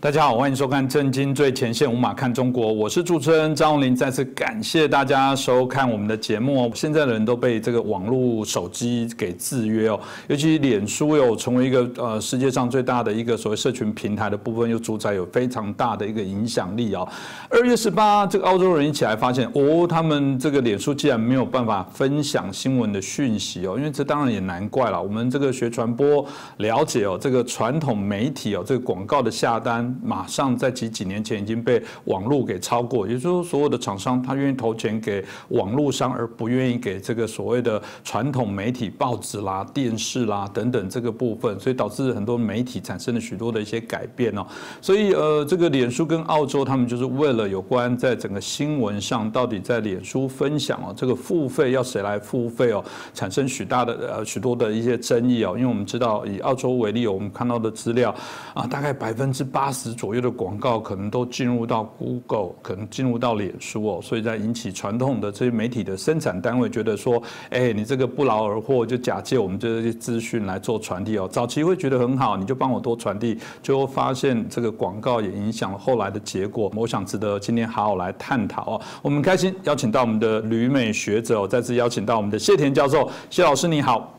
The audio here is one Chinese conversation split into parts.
大家好，欢迎收看《震惊最前线》，无马看中国，我是主持人张荣林。再次感谢大家收看我们的节目。现在的人都被这个网络手机给制约哦，尤其脸书又成为一个呃世界上最大的一个所谓社群平台的部分，又主宰有非常大的一个影响力哦。二月十八，这个澳洲人一起来发现，哦，他们这个脸书竟然没有办法分享新闻的讯息哦，因为这当然也难怪了。我们这个学传播了解哦，这个传统媒体哦，这个广告的下单。马上在几几年前已经被网络给超过，也就是说，所有的厂商他愿意投钱给网络商，而不愿意给这个所谓的传统媒体、报纸啦、电视啦等等这个部分，所以导致很多媒体产生了许多的一些改变哦。所以呃，这个脸书跟澳洲他们就是为了有关在整个新闻上到底在脸书分享哦，这个付费要谁来付费哦，产生许大的呃许多的一些争议哦。因为我们知道以澳洲为例，我们看到的资料啊，大概百分之八十。十左右的广告可能都进入到 Google，可能进入到脸书哦，所以在引起传统的这些媒体的生产单位觉得说，哎，你这个不劳而获，就假借我们这些资讯来做传递哦。早期会觉得很好，你就帮我多传递，最后发现这个广告也影响了后来的结果。我想值得今天好好来探讨哦。我们开心邀请到我们的旅美学者，再次邀请到我们的谢田教授，谢老师你好。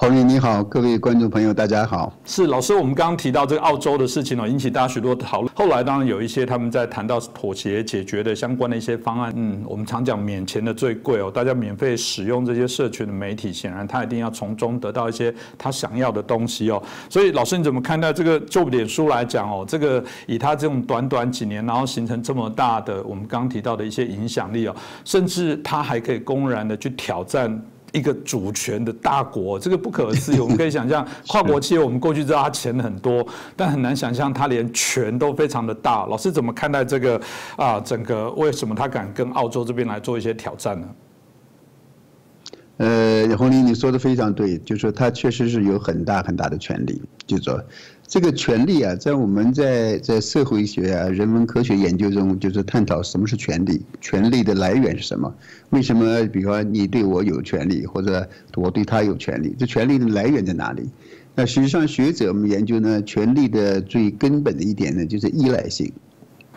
侯林你好，各位观众朋友大家好。是老师，我们刚刚提到这个澳洲的事情哦，引起大家许多讨论。后来当然有一些他们在谈到妥协解决的相关的一些方案。嗯，我们常讲免钱的最贵哦，大家免费使用这些社群的媒体，显然他一定要从中得到一些他想要的东西哦。所以老师你怎么看待这个就脸书来讲哦，这个以他这种短短几年，然后形成这么大的我们刚刚提到的一些影响力哦，甚至他还可以公然的去挑战。一个主权的大国，这个不可思议。我们可以想象，跨国企业，我们过去知道它钱很多，但很难想象它连权都非常的大。老师怎么看待这个啊？整个为什么他敢跟澳洲这边来做一些挑战呢？呃，洪林，你说的非常对，就是说他确实是有很大很大的权利，就说。这个权利啊，在我们在在社会学啊、人文科学研究中，就是探讨什么是权利，权利的来源是什么？为什么，比方你对我有权利，或者我对他有权利？这权利的来源在哪里？那实际上，学者们研究呢，权利的最根本的一点呢，就是依赖性，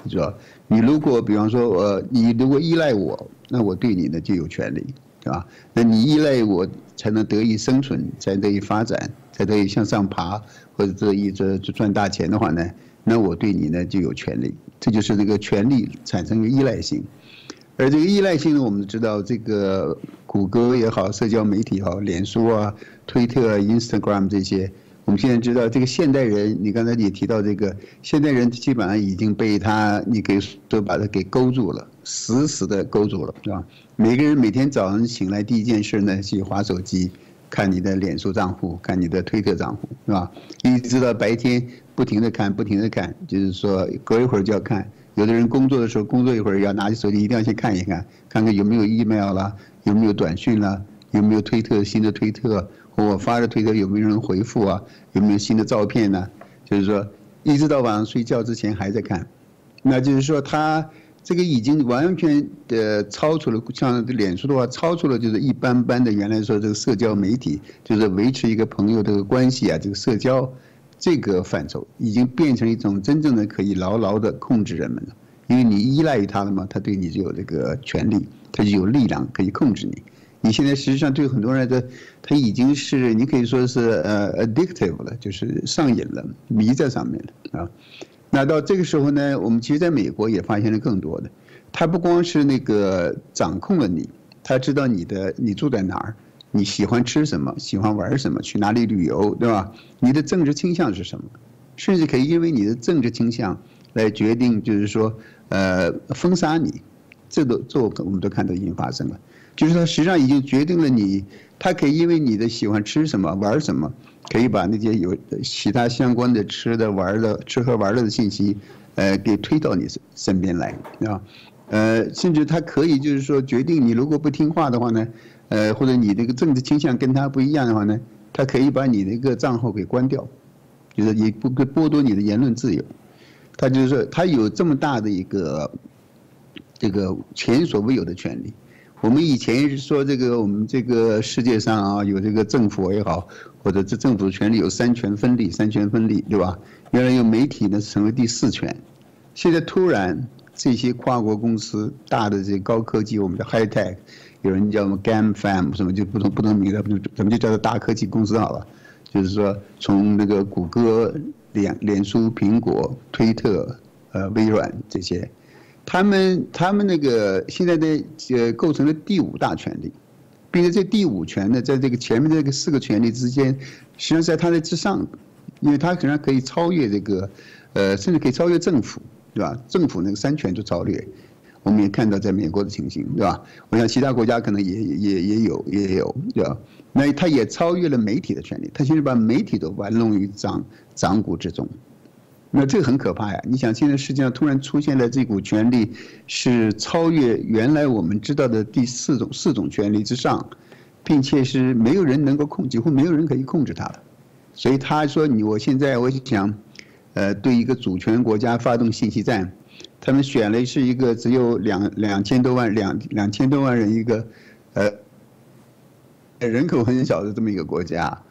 是吧？你如果比方说，呃，你如果依赖我，那我对你呢就有权利，对吧？那你依赖我才能得以生存，才得以发展，才得以向上爬。或者这一这赚大钱的话呢，那我对你呢就有权利，这就是这个权利产生的依赖性，而这个依赖性呢，我们知道这个谷歌也好，社交媒体也好，脸书啊、推特、啊 Instagram 这些，我们现在知道这个现代人，你刚才也提到这个现代人基本上已经被他你给都把它给勾住了，死死的勾住了，是吧？每个人每天早上醒来第一件事呢，去划手机。看你的脸书账户，看你的推特账户，是吧？一直到白天不停的看，不停的看，就是说隔一会儿就要看。有的人工作的时候，工作一会儿要拿起手机，一定要先看一看，看看有没有 email 啦，有没有短讯啦，有没有推特新的推特，或我发的推特有没有人回复啊？有没有新的照片呢？就是说，一直到晚上睡觉之前还在看，那就是说他。这个已经完全的超出了，像脸书的话，超出了就是一般般的原来说这个社交媒体，就是维持一个朋友的关系啊，这个社交这个范畴，已经变成一种真正的可以牢牢的控制人们了。因为你依赖于他了嘛，他对你就有这个权利，他就有力量可以控制你。你现在实际上对很多人的，他已经是你可以说是呃 addictive 了，就是上瘾了，迷在上面了啊。那到这个时候呢，我们其实在美国也发现了更多的，他不光是那个掌控了你，他知道你的你住在哪儿，你喜欢吃什么，喜欢玩什么，去哪里旅游，对吧？你的政治倾向是什么？甚至可以因为你的政治倾向来决定，就是说，呃，封杀你，这都这我们都看到已经发生了，就是说实际上已经决定了你，他可以因为你的喜欢吃什么，玩什么。可以把那些有其他相关的吃的玩的吃喝玩乐的信息，呃，给推到你身身边来，啊，呃，甚至他可以就是说决定你如果不听话的话呢，呃，或者你这个政治倾向跟他不一样的话呢，他可以把你的一个账号给关掉，就是也不不剥夺你的言论自由，他就是说他有这么大的一个这个前所未有的权利。我们以前是说这个，我们这个世界上啊，有这个政府也好，或者这政府权力有三权分立，三权分立，对吧？原来有媒体呢，成为第四权，现在突然这些跨国公司大的这高科技，我们的 high tech，有人叫我们 GAMFAM 什么就不同不同名字，咱们就叫做大科技公司好了。就是说，从那个谷歌、脸脸书、苹果、推特、呃微软这些，他们他们那个现在的呃构成了第五大权力，并且这第五权呢，在这个前面这个四个权力之间，实际上在它的之上，因为它可能可以超越这个，呃，甚至可以超越政府，对吧？政府那个三权就超越。我们也看到在美国的情形，对吧？我想其他国家可能也也也有也有，对吧？那它也超越了媒体的权利，它现在把媒体都玩弄于掌掌骨之中，那这个很可怕呀！你想，现在世界上突然出现了这股权力，是超越原来我们知道的第四种四种权力之上，并且是没有人能够控，几乎没有人可以控制它了。所以他说：“你我现在我想，呃，对一个主权国家发动信息战。”他们选了是一个只有两两千多万两两千多万人一个，呃，人口很小的这么一个国家，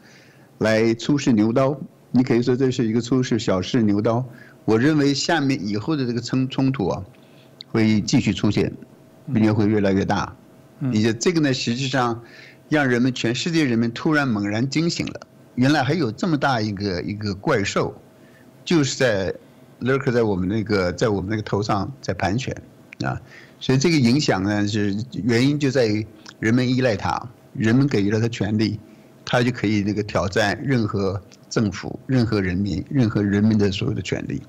来出示牛刀。你可以说这是一个出事小试牛刀。我认为下面以后的这个冲冲突啊，会继续出现，并且会越来越大。你且这个呢，实际上让人们全世界人们突然猛然惊醒了，原来还有这么大一个一个怪兽，就是在。lurk 在我们那个在我们那个头上在盘旋，啊，所以这个影响呢是原因就在于人们依赖它，人们给予了它权利，它就可以那个挑战任何政府、任何人民、任何人民的所有的权利，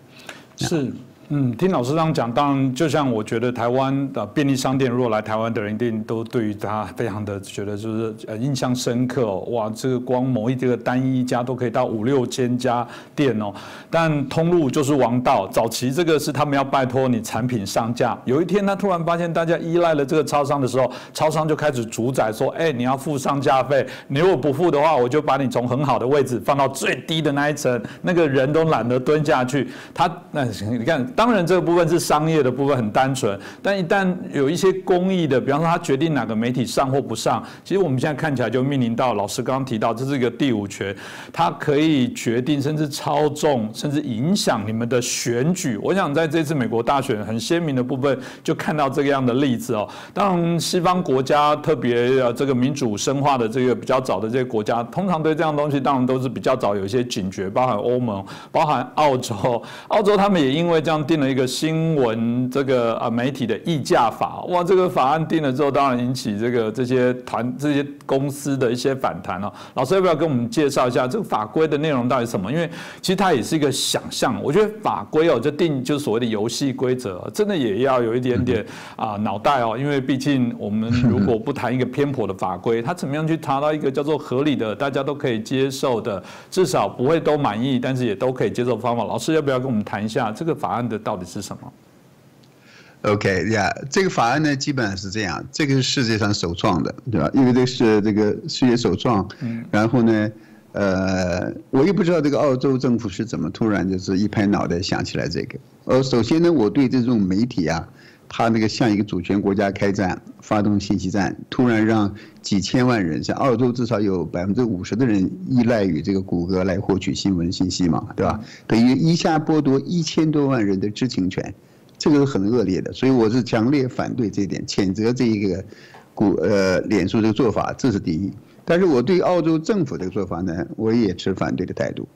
是。嗯，听老师这样讲，当然就像我觉得台湾的便利商店，如果来台湾的人一定都对于他非常的觉得就是呃印象深刻哦。哇，这个光某一这个单一家都可以到五六千家店哦。但通路就是王道，早期这个是他们要拜托你产品上架。有一天他突然发现大家依赖了这个超商的时候，超商就开始主宰说，哎，你要付上架费，你如果不付的话，我就把你从很好的位置放到最低的那一层，那个人都懒得蹲下去。他那你看。当然，这个部分是商业的部分，很单纯。但一旦有一些公益的，比方说他决定哪个媒体上或不上，其实我们现在看起来就面临到老师刚刚提到，这是一个第五权，它可以决定甚至操纵，甚至影响你们的选举。我想在这次美国大选很鲜明的部分，就看到这个样的例子哦。当然，西方国家特别呃这个民主深化的这个比较早的这些国家，通常对这样东西当然都是比较早有一些警觉，包含欧盟，包含澳洲，澳洲他们也因为这样。定了一个新闻这个啊媒体的议价法，哇，这个法案定了之后，当然引起这个这些团这些公司的一些反弹哦。老师要不要跟我们介绍一下这个法规的内容到底什么？因为其实它也是一个想象。我觉得法规哦，就定就所谓的游戏规则，真的也要有一点点啊脑袋哦。因为毕竟我们如果不谈一个偏颇的法规，它怎么样去谈到一个叫做合理的、大家都可以接受的，至少不会都满意，但是也都可以接受方法。老师要不要跟我们谈一下这个法案的？到底是什么？OK 呀，这个法案呢，基本上是这样，这个是世界上首创的，对吧？因为这是这个世界首创，嗯，然后呢，呃，我也不知道这个澳洲政府是怎么突然就是一拍脑袋想起来这个。呃，首先呢，我对这种媒体啊。他那个向一个主权国家开战，发动信息战，突然让几千万人，像澳洲至少有百分之五十的人依赖于这个谷歌来获取新闻信息嘛，对吧？等于一下剥夺一千多万人的知情权，这个是很恶劣的，所以我是强烈反对这一点，谴责这一个谷呃脸书这个做法，这是第一。但是我对澳洲政府这个做法呢，我也持反对的态度，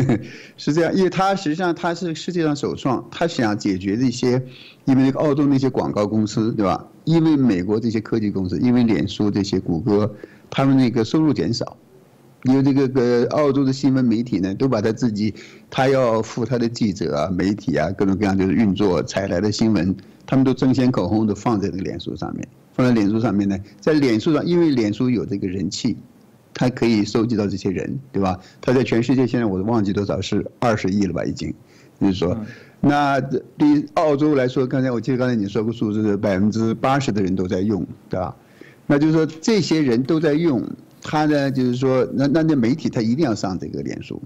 是这样，因为他实际上他是世界上首创，他想解决这些，因为澳洲那些广告公司，对吧？因为美国这些科技公司，因为脸书这些谷歌，他们那个收入减少，因为这个个澳洲的新闻媒体呢，都把他自己，他要付他的记者啊、媒体啊各种各样就是运作采来的新闻，他们都争先恐后的放在那个脸书上面。放在脸书上面呢，在脸书上，因为脸书有这个人气，它可以收集到这些人，对吧？它在全世界现在我都忘记多少是二十亿了吧，已经。就是说，那对于澳洲来说，刚才我记得刚才你说过数字是百分之八十的人都在用，对吧？那就是说这些人都在用，他呢就是说，那那那媒体他一定要上这个脸书，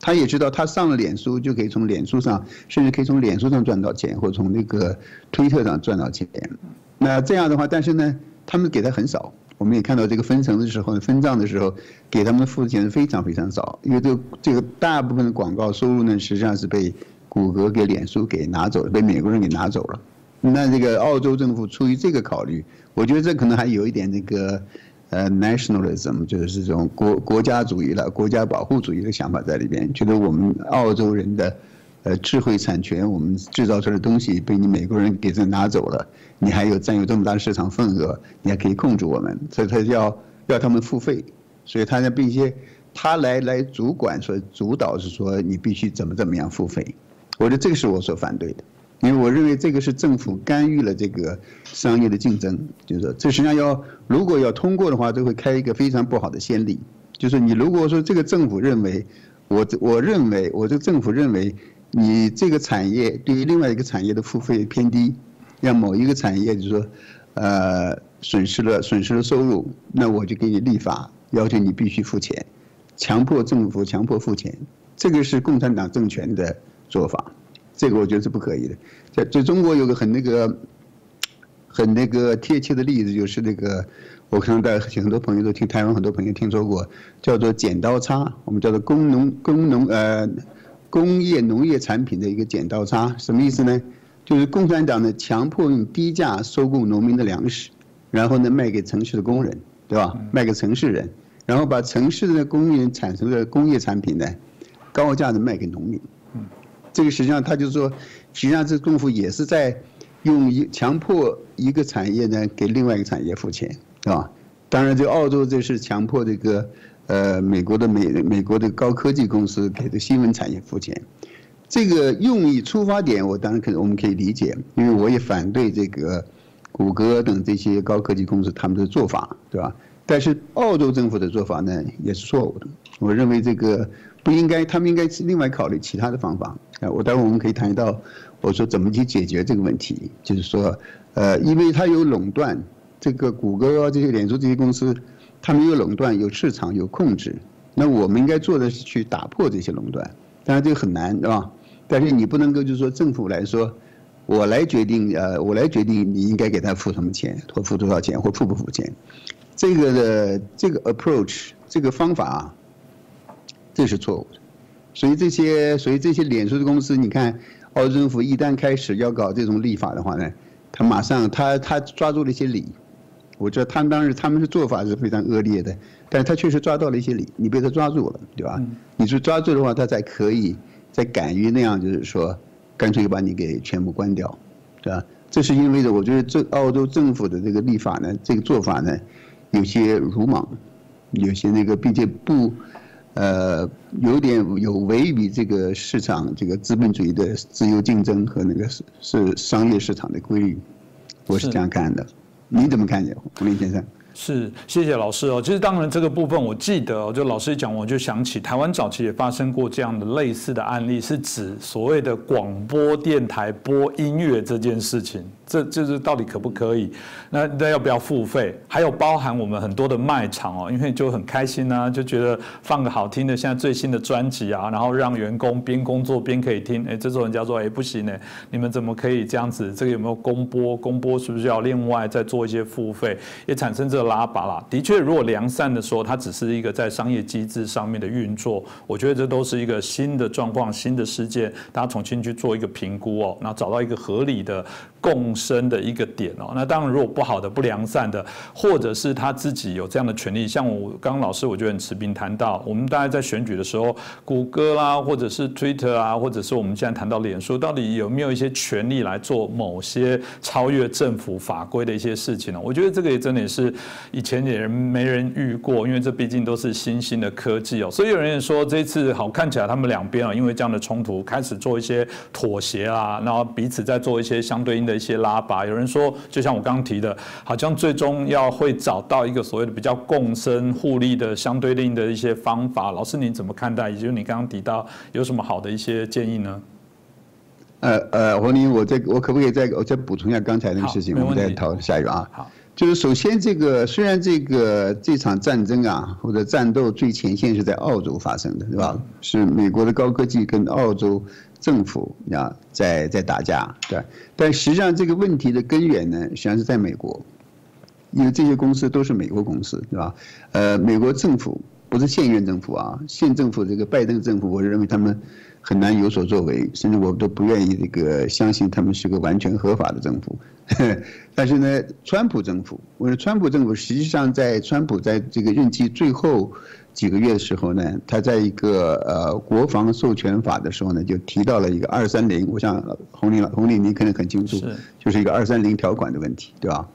他也知道他上了脸书就可以从脸书上，甚至可以从脸书上赚到钱，或从那个推特上赚到钱。那这样的话，但是呢，他们给的很少。我们也看到这个分成的时候，分账的时候，给他们付的钱非常非常少，因为这个这个大部分的广告收入呢，实际上是被谷歌给脸书给拿走了，被美国人给拿走了。那这个澳洲政府出于这个考虑，我觉得这可能还有一点那个呃 nationalism，就是这种国国家主义了、国家保护主义的想法在里边，觉得我们澳洲人的呃智慧产权，我们制造出来的东西被你美国人给这拿走了。你还有占有这么大的市场份额，你还可以控制我们，所以他要要他们付费，所以他呢并且他来来主管说主导是说你必须怎么怎么样付费，我觉得这个是我所反对的，因为我认为这个是政府干预了这个商业的竞争，就是说这实际上要如果要通过的话，这会开一个非常不好的先例，就是你如果说这个政府认为我我认为我这个政府认为你这个产业对于另外一个产业的付费偏低。让某一个产业就是说，呃，损失了损失了收入，那我就给你立法，要求你必须付钱，强迫政府强迫付钱，这个是共产党政权的做法，这个我觉得是不可以的。在在中国有个很那个，很那个贴切的例子，就是那个，我可能在很多朋友都听台湾很多朋友听说过，叫做剪刀差，我们叫做工农工农呃，工业农业产品的一个剪刀差，什么意思呢？就是共产党呢，强迫用低价收购农民的粮食，然后呢卖给城市的工人，对吧？卖给城市人，然后把城市的工人产生的工业产品呢，高价的卖给农民。这个实际上他就说，实际上这政府也是在用一强迫一个产业呢给另外一个产业付钱，对吧？当然，这澳洲这是强迫这个呃美国的美美国的高科技公司给的新闻产业付钱。这个用意出发点，我当然可我们可以理解，因为我也反对这个谷歌等这些高科技公司他们的做法，对吧？但是澳洲政府的做法呢，也是错误的。我认为这个不应该，他们应该是另外考虑其他的方法。啊，我待会我们可以谈到，我说怎么去解决这个问题，就是说，呃，因为它有垄断，这个谷歌啊这些脸书这些公司，他们有垄断，有市场，有控制。那我们应该做的是去打破这些垄断，当然这个很难，对吧？但是你不能够就是说政府来说，我来决定呃，我来决定你应该给他付什么钱，或付多少钱，或付不付钱，这个的这个 approach 这个方法啊，这是错误的。所以这些所以这些脸书的公司，你看，澳洲政府一旦开始要搞这种立法的话呢，他马上他他抓住了一些理，我觉得他们当时他们的做法是非常恶劣的，但是他确实抓到了一些理，你被他抓住了，对吧？你是抓住的话，他才可以。再敢于那样，就是说，干脆就把你给全部关掉，对吧？这是因为的，我觉得这澳洲政府的这个立法呢，这个做法呢，有些鲁莽，有些那个并且不，呃，有点有违于这个市场这个资本主义的自由竞争和那个是是商业市场的规律，我是这样看的。你怎么看见，胡林先生？是，谢谢老师哦。其实当然这个部分我记得，就老师一讲，我就想起台湾早期也发生过这样的类似的案例，是指所谓的广播电台播音乐这件事情。这就是到底可不可以？那那要不要付费？还有包含我们很多的卖场哦，因为就很开心啊，就觉得放个好听的，现在最新的专辑啊，然后让员工边工作边可以听。哎，这种人叫做哎不行呢，你们怎么可以这样子？这个有没有公播？公播是不是要另外再做一些付费？也产生这个拉拔啦。的确，如果良善的说，它只是一个在商业机制上面的运作，我觉得这都是一个新的状况、新的事件，大家重新去做一个评估哦，然后找到一个合理的。共生的一个点哦，那当然如果不好的、不良善的，或者是他自己有这样的权利，像我刚刚老师我觉得很持平谈到，我们大家在选举的时候，谷歌啦，或者是 Twitter 啊，或者是我们现在谈到脸书，到底有没有一些权利来做某些超越政府法规的一些事情呢？我觉得这个也真的是以前也没人遇过，因为这毕竟都是新兴的科技哦，所以有人也说这次好看起来他们两边啊，因为这样的冲突开始做一些妥协啊，然后彼此在做一些相对应。的一些拉拔，有人说，就像我刚刚提的，好像最终要会找到一个所谓的比较共生互利的相对应的一些方法。老师，你怎么看待？也就是你刚刚提到有什么好的一些建议呢？呃呃，黄宁，我再我可不可以再我再补充一下刚才那个事情？我们再讨论下一个啊。好，就是首先这个虽然这个这场战争啊或者战斗最前线是在澳洲发生的，对吧？是美国的高科技跟澳洲。政府啊，在在打架，对，但实际上这个问题的根源呢，实际上是在美国，因为这些公司都是美国公司，对吧？呃，美国政府不是现任政府啊，现政府这个拜登政府，我认为他们很难有所作为，甚至我都不愿意这个相信他们是个完全合法的政府。但是呢，川普政府，我说川普政府实际上在川普在这个任期最后几个月的时候呢，他在一个呃国防授权法的时候呢，就提到了一个二三零，我想洪林红林您可能很清楚，就是一个二三零条款的问题，对吧？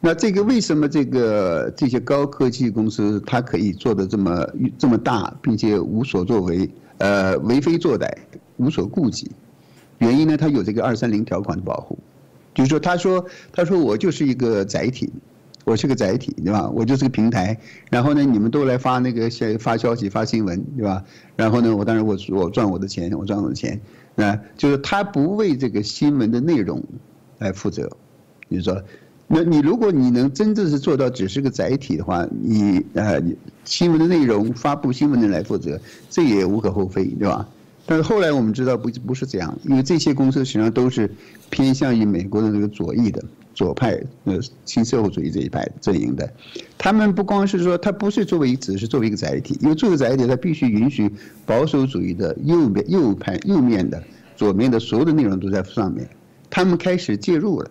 那这个为什么这个这些高科技公司它可以做的这么这么大，并且无所作为，呃，为非作歹，无所顾忌？原因呢，它有这个二三零条款的保护。就是说，他说，他说我就是一个载体，我是个载体，对吧？我就是个平台。然后呢，你们都来发那个消发消息、发新闻，对吧？然后呢，我当然我我赚我的钱，我赚我的钱。那就是他不为这个新闻的内容来负责。你说，那你如果你能真正是做到只是个载体的话，你呃新闻的内容发布新闻的来负责，这也无可厚非，对吧？但是后来我们知道不不是这样，因为这些公司实际上都是偏向于美国的这个左翼的左派呃新社会主义这一派阵营的，他们不光是说他不是作为只是作为一个载体，因为作为载体他必须允许保守主义的右边右派右面的左面的所有的内容都在上面，他们开始介入了，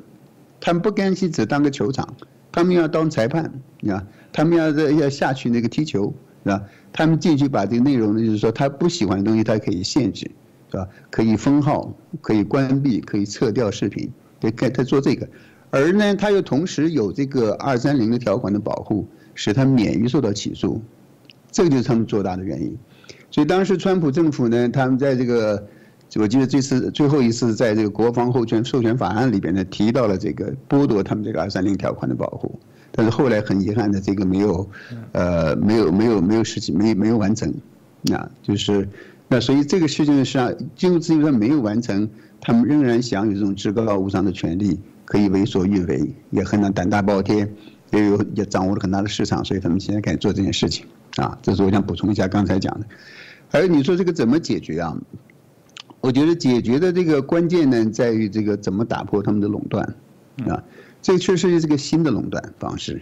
他们不甘心只当个球场，他们要当裁判，啊，他们要要下去那个踢球，是吧？他们进去把这个内容呢，就是说他不喜欢的东西，他可以限制，是吧？可以封号，可以关闭，可以撤掉视频，对，他做这个。而呢，他又同时有这个二三零的条款的保护，使他免于受到起诉。这个就是他们做大的原因。所以当时川普政府呢，他们在这个，我记得这次最后一次在这个国防后权授权法案里边呢，提到了这个剥夺他们这个二三零条款的保护。但是后来很遗憾的，这个没有，呃，没有没有没有实际没没有完成，啊，就是，那所以这个事情实际上，就至于他没有完成，他们仍然享有这种至高无上的权利，可以为所欲为，也很难胆大包天，也有也掌握了很大的市场，所以他们现在开始做这件事情，啊，这是我想补充一下刚才讲的。还有你说这个怎么解决啊？我觉得解决的这个关键呢，在于这个怎么打破他们的垄断，啊。这确实是个新的垄断方式。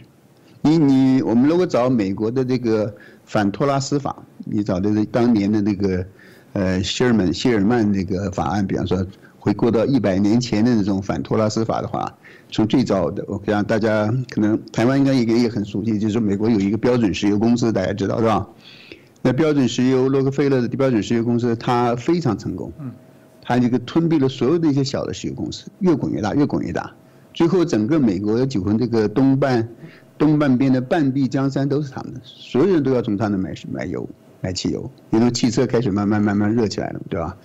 你你我们如果找美国的这个反托拉斯法，你找的是当年的那个呃希尔曼希尔曼那个法案，比方说回顾到一百年前的那种反托拉斯法的话，从最早的我想大家可能台湾应该也也很熟悉，就是美国有一个标准石油公司，大家知道是吧？那标准石油洛克菲勒的标准石油公司，它非常成功，它这个吞并了所有的一些小的石油公司，越滚越大，越滚越大。最后，整个美国几乎这个东半东半边的半壁江山都是他们的，所有人都要从他那买买油、买汽油，因为汽车开始慢慢慢慢热起来了，对吧？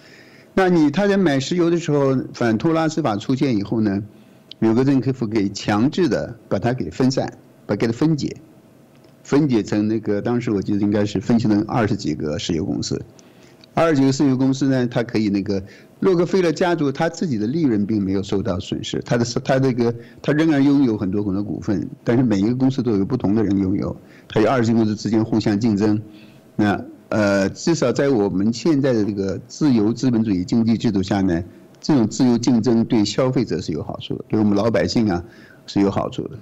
那你他在买石油的时候，反托拉斯法出现以后呢，有个政府给强制的把它给分散，把给它分解，分解成那个当时我记得应该是分析成二十几个石油公司，二十几个石油公司呢，它可以那个。洛克菲勒家族他自己的利润并没有受到损失，他的他这个他仍然拥有很多很多股份，但是每一个公司都有不同的人拥有，他有二十几个公司之间互相竞争，那呃至少在我们现在的这个自由资本主义经济制度下呢，这种自由竞争对消费者是有好处的，对我们老百姓啊是有好处的。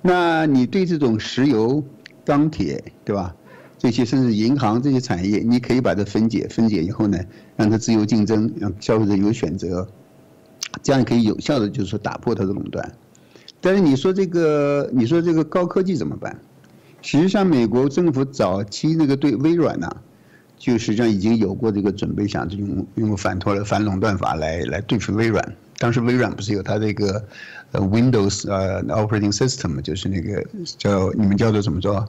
那你对这种石油、钢铁，对吧？这些甚至银行这些产业，你可以把它分解，分解以后呢，让它自由竞争，让消费者有选择，这样可以有效的就是说打破它的垄断。但是你说这个，你说这个高科技怎么办？实际上，美国政府早期那个对微软呢，就实际上已经有过这个准备，想用用反托反垄断法来来对付微软。当时微软不是有它这个呃 Windows 呃 Operating System 就是那个叫你们叫做怎么说？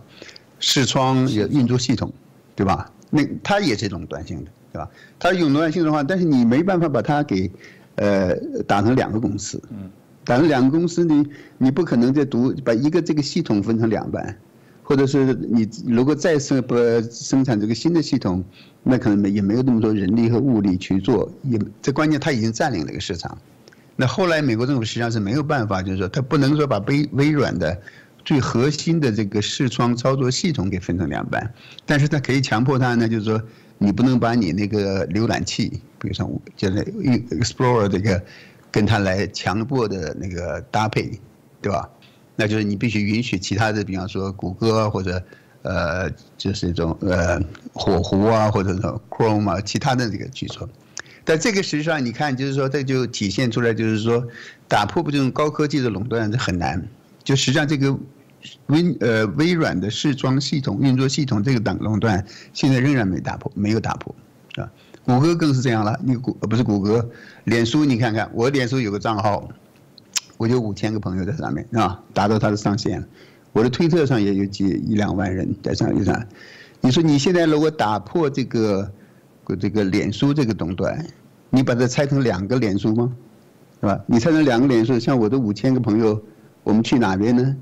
视窗也运作系统，对吧？那它也是垄断性的，对吧？它有垄断性的话，但是你没办法把它给，呃，打成两个公司。嗯。打成两个公司，你你不可能再独把一个这个系统分成两半，或者是你如果再生不生产这个新的系统，那可能没也没有那么多人力和物力去做。也这关键，它已经占领了一个市场。那后来美国政府实际上是没有办法，就是说，它不能说把微微软的。最核心的这个视窗操作系统给分成两半，但是它可以强迫它呢，就是说你不能把你那个浏览器，比如说现在 Explorer 这个，跟它来强迫的那个搭配，对吧？那就是你必须允许其他的，比方说谷歌或者呃，就是一种呃火狐啊，或者说 Chrome 啊，其他的这个去做。但这个实际上你看，就是说这就体现出来，就是说打破这种高科技的垄断是很难。就实际上这个微呃微软的视装系统运作系统这个垄垄断，现在仍然没打破，没有打破啊。谷歌更是这样了，你谷不是谷歌，脸书你看看，我脸书有个账号，我就五千个朋友在上面是吧，达到它的上限。我的推特上也有几一两万人在上面，你说你现在如果打破这个这个脸书这个垄断，你把它拆成两个脸书吗？是吧？你拆成两个脸书，像我的五千个朋友。我们去哪边呢？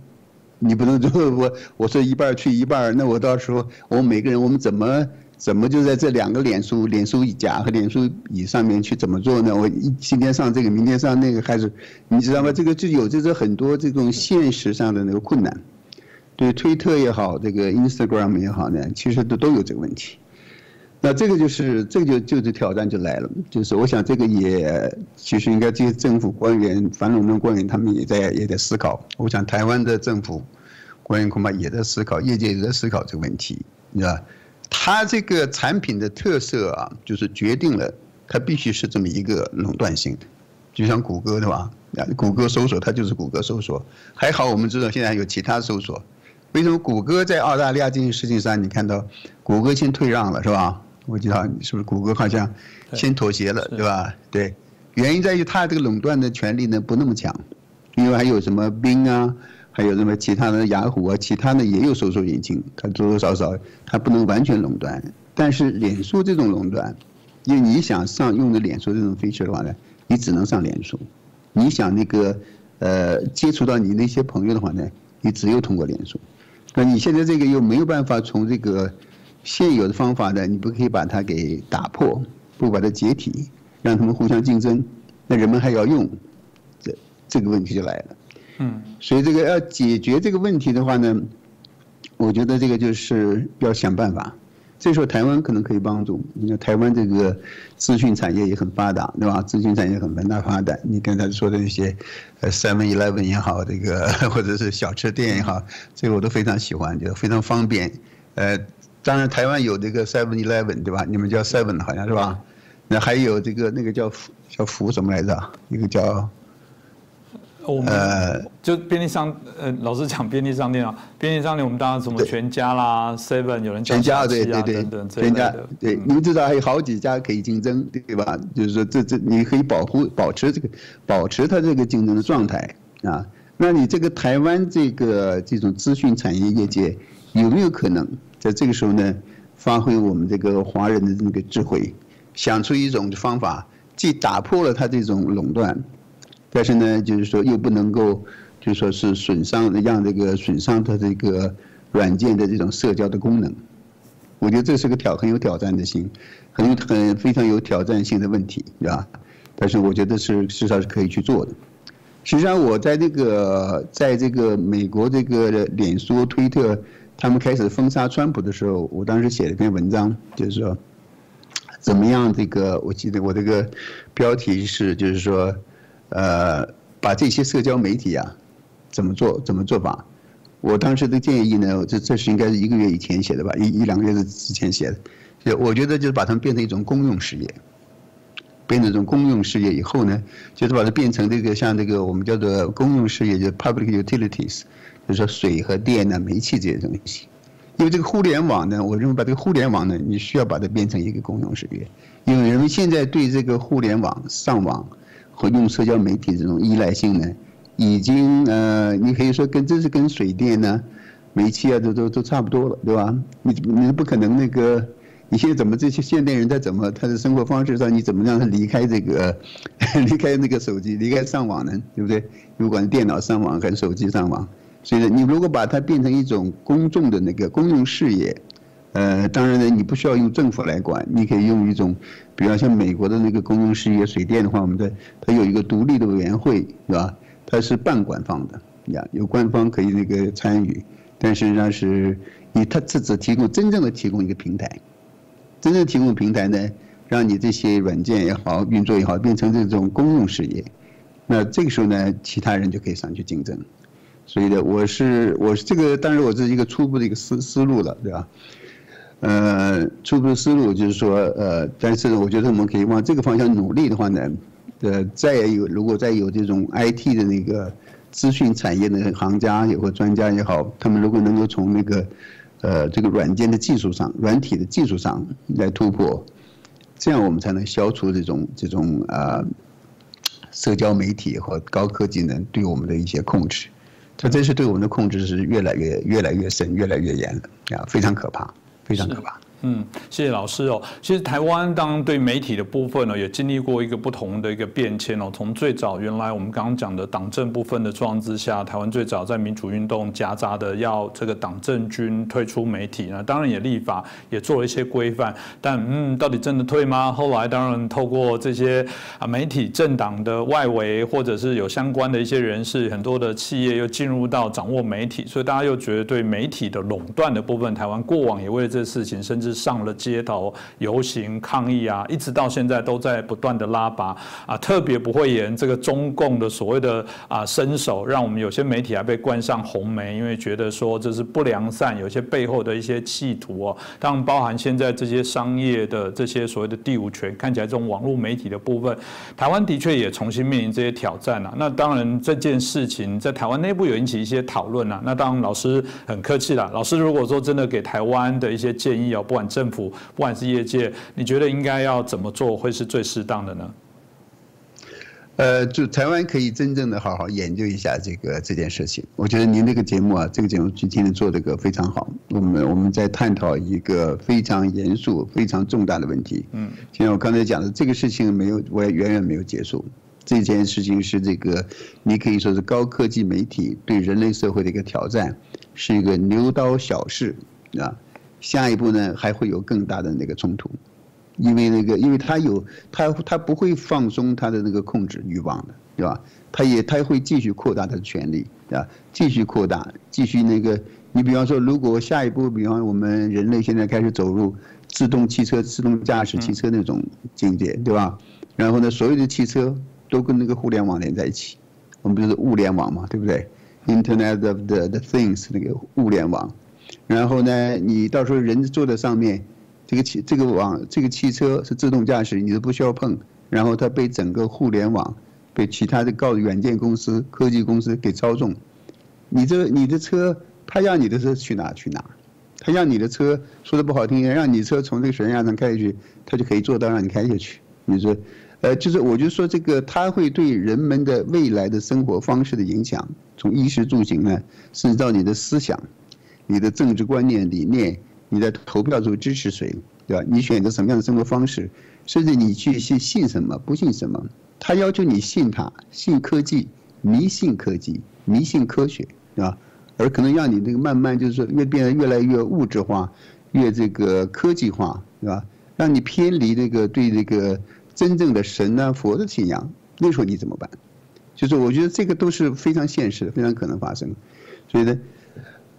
你不能说我我说一半去一半，那我到时候我们每个人我们怎么怎么就在这两个脸书脸书甲和脸书乙上面去怎么做呢？我一今天上这个，明天上那个，还是你知道吗？这个就有这个很多这种现实上的那个困难。对推特也好，这个 Instagram 也好呢，其实都都有这个问题。那这个就是这个就就是挑战就来了，就是我想这个也其实应该这些政府官员、反垄断官员他们也在也在思考。我想台湾的政府官员恐怕也在思考，业界也在思考这个问题，你知道它这个产品的特色啊，就是决定了它必须是这么一个垄断性的，就像谷歌对吧？谷歌搜索它就是谷歌搜索，还好我们知道现在有其他搜索。为什么谷歌在澳大利亚这件事情上，你看到谷歌先退让了是吧？我记得是不是谷歌好像先妥协了，对吧？对，原因在于它这个垄断的权利呢不那么强，因为还有什么冰啊，还有什么其他的雅虎啊，其他的也有搜索引擎，它多多少少它不能完全垄断。但是脸书这种垄断，因为你想上用的脸书这种 feature 的话呢，你只能上脸书；你想那个呃接触到你那些朋友的话呢，你只有通过脸书。那你现在这个又没有办法从这个。现有的方法呢，你不可以把它给打破，不把它解体，让他们互相竞争，那人们还要用，这这个问题就来了。嗯，所以这个要解决这个问题的话呢，我觉得这个就是要想办法。这时候台湾可能可以帮助，你看台湾这个资讯产业也很发达，对吧？资讯产业很很大发达。你刚才说的那些，呃，Seven Eleven 也好，这个 或者是小吃店也好，这个我都非常喜欢，就非常方便，呃。当然，台湾有这个 Seven Eleven，对吧？你们叫 Seven 好像是吧？那还有这个那个叫福叫福什么来着？一个叫我们呃，就便利商呃，老师讲便利商店啊，便利商店我们当然什么全家啦，Seven 有人全家对对对，全家对，你们知道还有好几家可以竞争，对吧？就是说这这你可以保护保持这个保持它这个竞争的状态啊。那你这个台湾这个这种资讯产业业界有没有可能？在这个时候呢，发挥我们这个华人的那个智慧，想出一种方法，既打破了它这种垄断，但是呢，就是说又不能够，就说是损伤让这个损伤它这个软件的这种社交的功能。我觉得这是个挑很有挑战的性，很有很非常有挑战性的问题，对吧？但是我觉得是至少是可以去做的。实际上我在这个在这个美国这个脸书、推特。他们开始封杀川普的时候，我当时写了一篇文章，就是说，怎么样？这个我记得我这个标题是，就是说，呃，把这些社交媒体啊，怎么做？怎么做法？我当时的建议呢，这这是应该是一个月以前写的吧，一一两个月之前写的。就我觉得就是把它们变成一种公用事业，变成一种公用事业以后呢，就是把它变成这个像这个我们叫做公用事业，就 public utilities。就是说水和电呢，煤气这些东西，因为这个互联网呢，我认为把这个互联网呢，你需要把它变成一个公用事业，因为人们现在对这个互联网上网和用社交媒体这种依赖性呢，已经呃，你可以说跟这是跟水电呢、煤气啊都都都差不多了，对吧？你你不可能那个，你现在怎么这些现代人在怎么他的生活方式上，你怎么让他离开这个 离开那个手机，离开上网呢？对不对？不管电脑上网还是手机上网。所以呢，你如果把它变成一种公众的那个公用事业，呃，当然呢，你不需要用政府来管，你可以用一种，比方像美国的那个公用事业水电的话，我们的它有一个独立的委员会，是吧？它是半官方的，呀，有官方可以那个参与，但实际上是以它只只提供真正的提供一个平台，真正提供平台呢，让你这些软件也好，运作也好，变成这种公用事业，那这个时候呢，其他人就可以上去竞争。所以呢，我是我是这个，当然我这是一个初步的一个思思路了，对吧？呃，初步思路就是说，呃，但是我觉得我们可以往这个方向努力的话呢，呃，再有如果再有这种 IT 的那个资讯产业的行家也或专家也好，他们如果能够从那个呃这个软件的技术上、软体的技术上来突破，这样我们才能消除这种这种啊社交媒体和高科技呢对我们的一些控制。它这是对我们的控制是越来越越来越深、越来越严了啊，非常可怕，非常可怕。嗯，谢谢老师哦。其实台湾当对媒体的部分呢，也经历过一个不同的一个变迁哦。从最早原来我们刚刚讲的党政部分的状况之下，台湾最早在民主运动夹杂的要这个党政军退出媒体呢，当然也立法也做了一些规范。但嗯，到底真的退吗？后来当然透过这些啊媒体政党的外围或者是有相关的一些人士，很多的企业又进入到掌握媒体，所以大家又觉得对媒体的垄断的部分，台湾过往也为了这事情甚至。上了街头游行抗议啊，一直到现在都在不断的拉拔啊，特别不会言这个中共的所谓的啊伸手，让我们有些媒体还被冠上红梅，因为觉得说这是不良善，有些背后的一些企图哦。当然包含现在这些商业的这些所谓的第五权，看起来这种网络媒体的部分，台湾的确也重新面临这些挑战啊。那当然这件事情在台湾内部有引起一些讨论啊。那当然老师很客气了，老师如果说真的给台湾的一些建议哦，不管。政府不管是业界，你觉得应该要怎么做会是最适当的呢？呃，就台湾可以真正的好好研究一下这个这件事情。我觉得您这个节目啊，这个节目今天做这个非常好。我们我们在探讨一个非常严肃、非常重大的问题。嗯，就像我刚才讲的，这个事情没有，我也远远没有结束。这件事情是这个，你可以说是高科技媒体对人类社会的一个挑战，是一个牛刀小试啊。下一步呢，还会有更大的那个冲突，因为那个，因为他有他他不会放松他的那个控制欲望的，对吧？他也他会继续扩大他的权利，对吧？继续扩大，继续那个，你比方说，如果下一步，比方我们人类现在开始走入自动汽车、自动驾驶汽车那种境界，对吧？然后呢，所有的汽车都跟那个互联网连在一起，我们不是物联网嘛，对不对？Internet of the the things 那个物联网。然后呢，你到时候人坐在上面，这个汽这个网这个汽车是自动驾驶，你都不需要碰。然后它被整个互联网，被其他的高软件公司、科技公司给操纵。你这你的车，他要你的车去哪去哪，他要你的车说的不好听点，让你车从这个悬崖上开下去，他就可以做到让你开下去。你说，呃，就是我就说这个，它会对人们的未来的生活方式的影响，从衣食住行呢，甚至到你的思想。你的政治观念理念，你在投票时候支持谁，对吧？你选择什么样的生活方式，甚至你去信信什么，不信什么，他要求你信他，信科技，迷信科技，迷信科学，对吧？而可能让你这个慢慢就是说越变得越来越物质化，越这个科技化，对吧？让你偏离这个对这个真正的神啊佛的信仰，那时候你怎么办？就是我觉得这个都是非常现实的，非常可能发生，所以呢。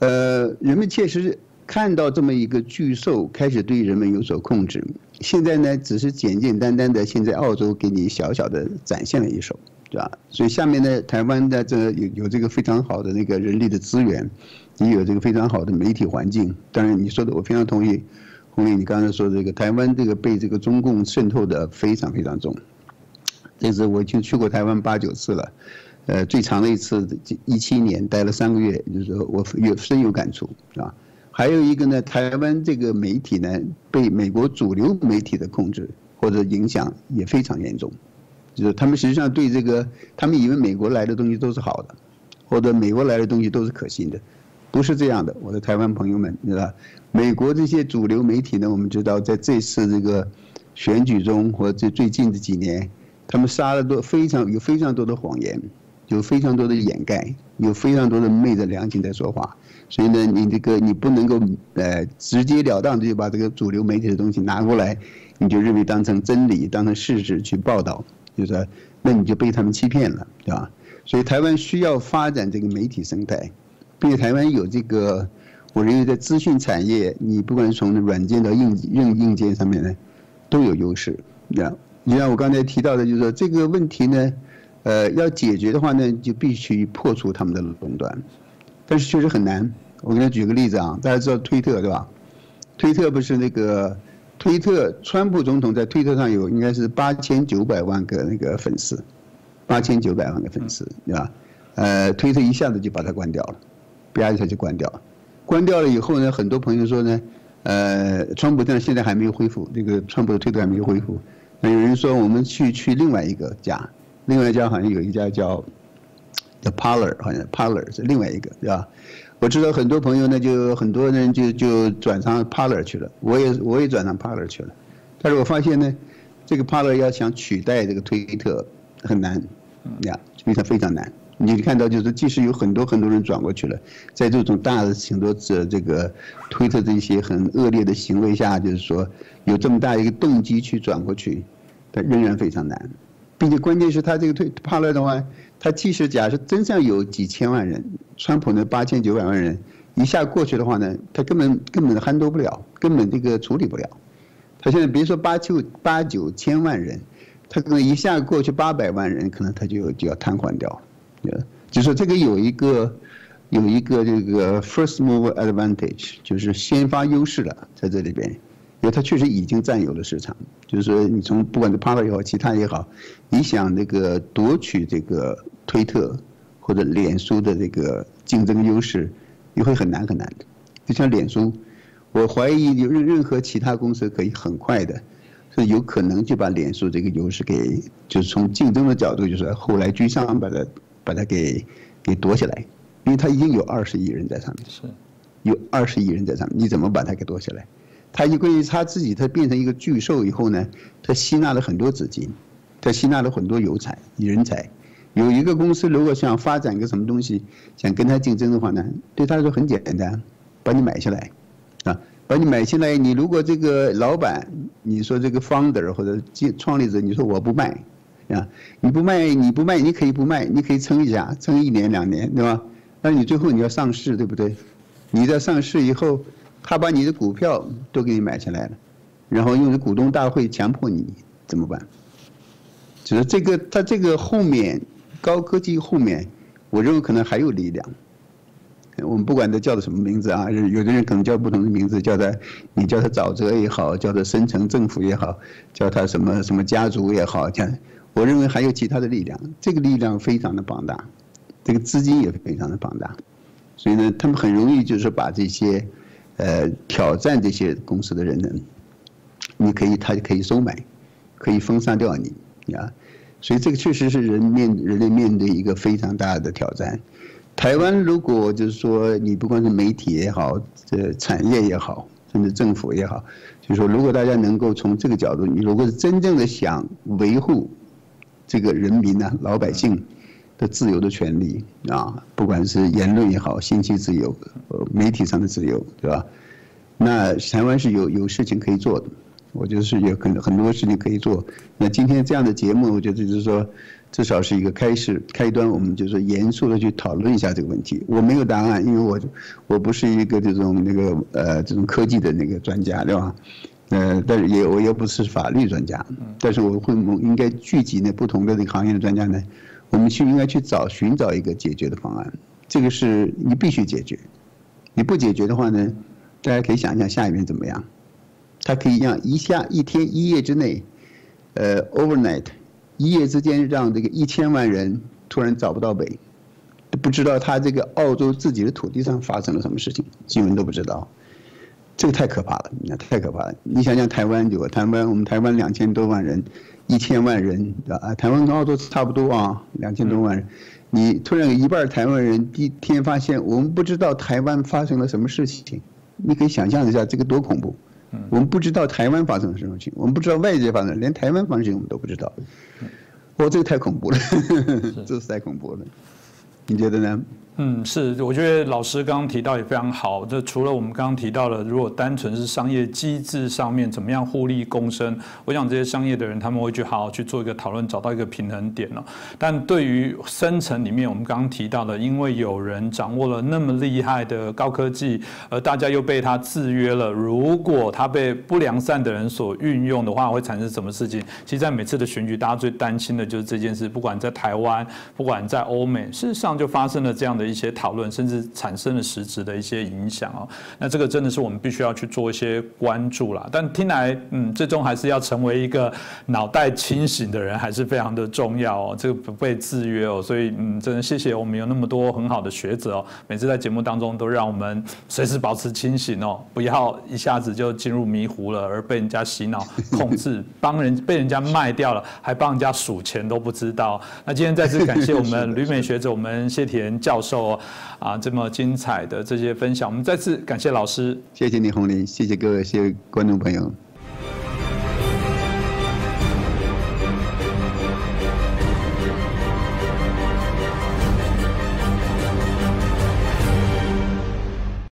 呃，人们确实看到这么一个巨兽开始对人们有所控制。现在呢，只是简简单单的，现在澳洲给你小小的展现了一手，对吧？所以下面呢，台湾的这有有这个非常好的那个人力的资源，也有这个非常好的媒体环境。当然，你说的我非常同意，红林，你刚才说这个台湾这个被这个中共渗透的非常非常重。这次我已经去过台湾八九次了。呃，最长的一次，一七年待了三个月，就是说我有深有感触，啊。还有一个呢，台湾这个媒体呢，被美国主流媒体的控制或者影响也非常严重，就是他们实际上对这个，他们以为美国来的东西都是好的，或者美国来的东西都是可信的，不是这样的。我的台湾朋友们，知道美国这些主流媒体呢，我们知道在这次这个选举中或者最近的几年，他们杀了多非常有非常多的谎言。有非常多的掩盖，有非常多的昧着良心在说话，所以呢，你这个你不能够呃直截了当的就把这个主流媒体的东西拿过来，你就认为当成真理、当成事实去报道，就是说，那你就被他们欺骗了，对吧？所以台湾需要发展这个媒体生态，并且台湾有这个，我认为在资讯产业，你不管从软件到硬硬硬件上面呢，都有优势，对吧？你像我刚才提到的，就是说这个问题呢。呃，要解决的话呢，就必须破除他们的垄断，但是确实很难。我给你举个例子啊，大家知道推特对吧？推特不是那个推特，川普总统在推特上有应该是八千九百万个那个粉丝，八千九百万个粉丝对吧？呃，推特一下子就把它关掉了，啪一下就关掉了。关掉了以后呢，很多朋友说呢，呃，川普但现在还没有恢复，这个川普的推特还没有恢复。那有人说我们去去另外一个家，另外一家好像有一家叫叫 Parler，好像 Parler 是另外一个对吧？我知道很多朋友呢，就很多人就就转上 Parler 去了，我也我也转上 Parler 去了。但是我发现呢，这个 Parler 要想取代这个推特很难，呀，非常非常难。你看到就是，即使有很多很多人转过去了，在这种大的很多这这个推特这些很恶劣的行为下，就是说有这么大一个动机去转过去，但仍然非常难，并且关键是他这个推帕勒的话，他即使假设真上有几千万人，川普那八千九百万人一下过去的话呢，他根本根本撼动不了，根本这个处理不了。他现在别说八九八九千万人，他可能一下过去八百万人，可能他就就要瘫痪掉了。就是这个有一个，有一个这个 first move advantage，就是先发优势了在这里边，因为它确实已经占有了市场。就是说，你从不管是 p a r 也好，其他也好，你想那个夺取这个推特或者脸书的这个竞争优势，你会很难很难的。就像脸书，我怀疑有任任何其他公司可以很快的，是有可能就把脸书这个优势给，就是从竞争的角度，就是后来居上把它。把它给给夺下来，因为它已经有二十亿人在上面，是，有二十亿人在上面，你怎么把它给夺下来？他因为他自己他变成一个巨兽以后呢，他吸纳了很多资金，他吸纳了很多有才人才。有一个公司如果想发展个什么东西，想跟他竞争的话呢，对他来说很简单，把你买下来，啊，把你买下来。你如果这个老板，你说这个 founder 或者创立者，你说我不卖。啊，你不卖，你不卖，你可以不卖，你可以撑一下，撑一年两年，对吧？那你最后你要上市，对不对？你在上市以后，他把你的股票都给你买下来了，然后用股东大会强迫你怎么办？就是这个，他这个后面高科技后面，我认为可能还有力量。我们不管他叫的什么名字啊，有的人可能叫不同的名字，叫他你叫他沼泽也好，叫他深层政府也好，叫他什么什么家族也好，叫。我认为还有其他的力量，这个力量非常的庞大，这个资金也非常的庞大，所以呢，他们很容易就是把这些，呃，挑战这些公司的人呢，你可以，他就可以收买，可以封杀掉你，啊，所以这个确实是人面人类面对一个非常大的挑战。台湾如果就是说你不管是媒体也好，这产业也好，甚至政府也好，就是说如果大家能够从这个角度，你如果是真正的想维护。这个人民呢，老百姓的自由的权利啊，不管是言论也好，信息自由，呃，媒体上的自由，对吧？那台湾是有有事情可以做的，我觉得是有很很多事情可以做。那今天这样的节目，我觉得就是说，至少是一个开始开端，我们就是严肃的去讨论一下这个问题。我没有答案，因为我我不是一个这种那个呃这种科技的那个专家，对吧？呃，但是也我也不是法律专家，但是我会应该聚集那不同的这个行业的专家呢，我们去应该去找寻找一个解决的方案，这个是你必须解决，你不解决的话呢，大家可以想一想下一遍怎么样，它可以让一下一天一夜之内，呃，overnight，一夜之间让这个一千万人突然找不到北，不知道他这个澳洲自己的土地上发生了什么事情，新闻都不知道。这个太可怕了，那太可怕了。你想想台湾，就台湾，我们台湾两千多万人，一千万人啊，台湾跟澳洲差不多啊，两千多万人。你突然有一半台湾人第一天发现，我们不知道台湾发生了什么事情，你可以想象一下这个多恐怖。我们不知道台湾发生了什么事情，我们不知道外界发生，连台湾发生我们都不知道。哦，这个太恐怖了，这是太恐怖了。你觉得呢？嗯，是，我觉得老师刚刚提到也非常好。这除了我们刚刚提到的，如果单纯是商业机制上面怎么样互利共生，我想这些商业的人他们会去好好去做一个讨论，找到一个平衡点了。但对于深层里面，我们刚刚提到的，因为有人掌握了那么厉害的高科技，而大家又被他制约了。如果他被不良善的人所运用的话，会产生什么事情？其实，在每次的选举，大家最担心的就是这件事。不管在台湾，不管在欧美，事实上就发生了这样的。一些讨论，甚至产生了实质的一些影响哦。那这个真的是我们必须要去做一些关注啦。但听来，嗯，最终还是要成为一个脑袋清醒的人，还是非常的重要哦。这个不被制约哦。所以，嗯，真的谢谢我们有那么多很好的学者哦。每次在节目当中都让我们随时保持清醒哦，不要一下子就进入迷糊了，而被人家洗脑控制，帮人被人家卖掉了，还帮人家数钱都不知道。那今天再次感谢我们旅美学者，我们谢田教授。受啊这么精彩的这些分享，我们再次感谢老师，谢谢你红林，谢谢各位，谢谢观众朋友。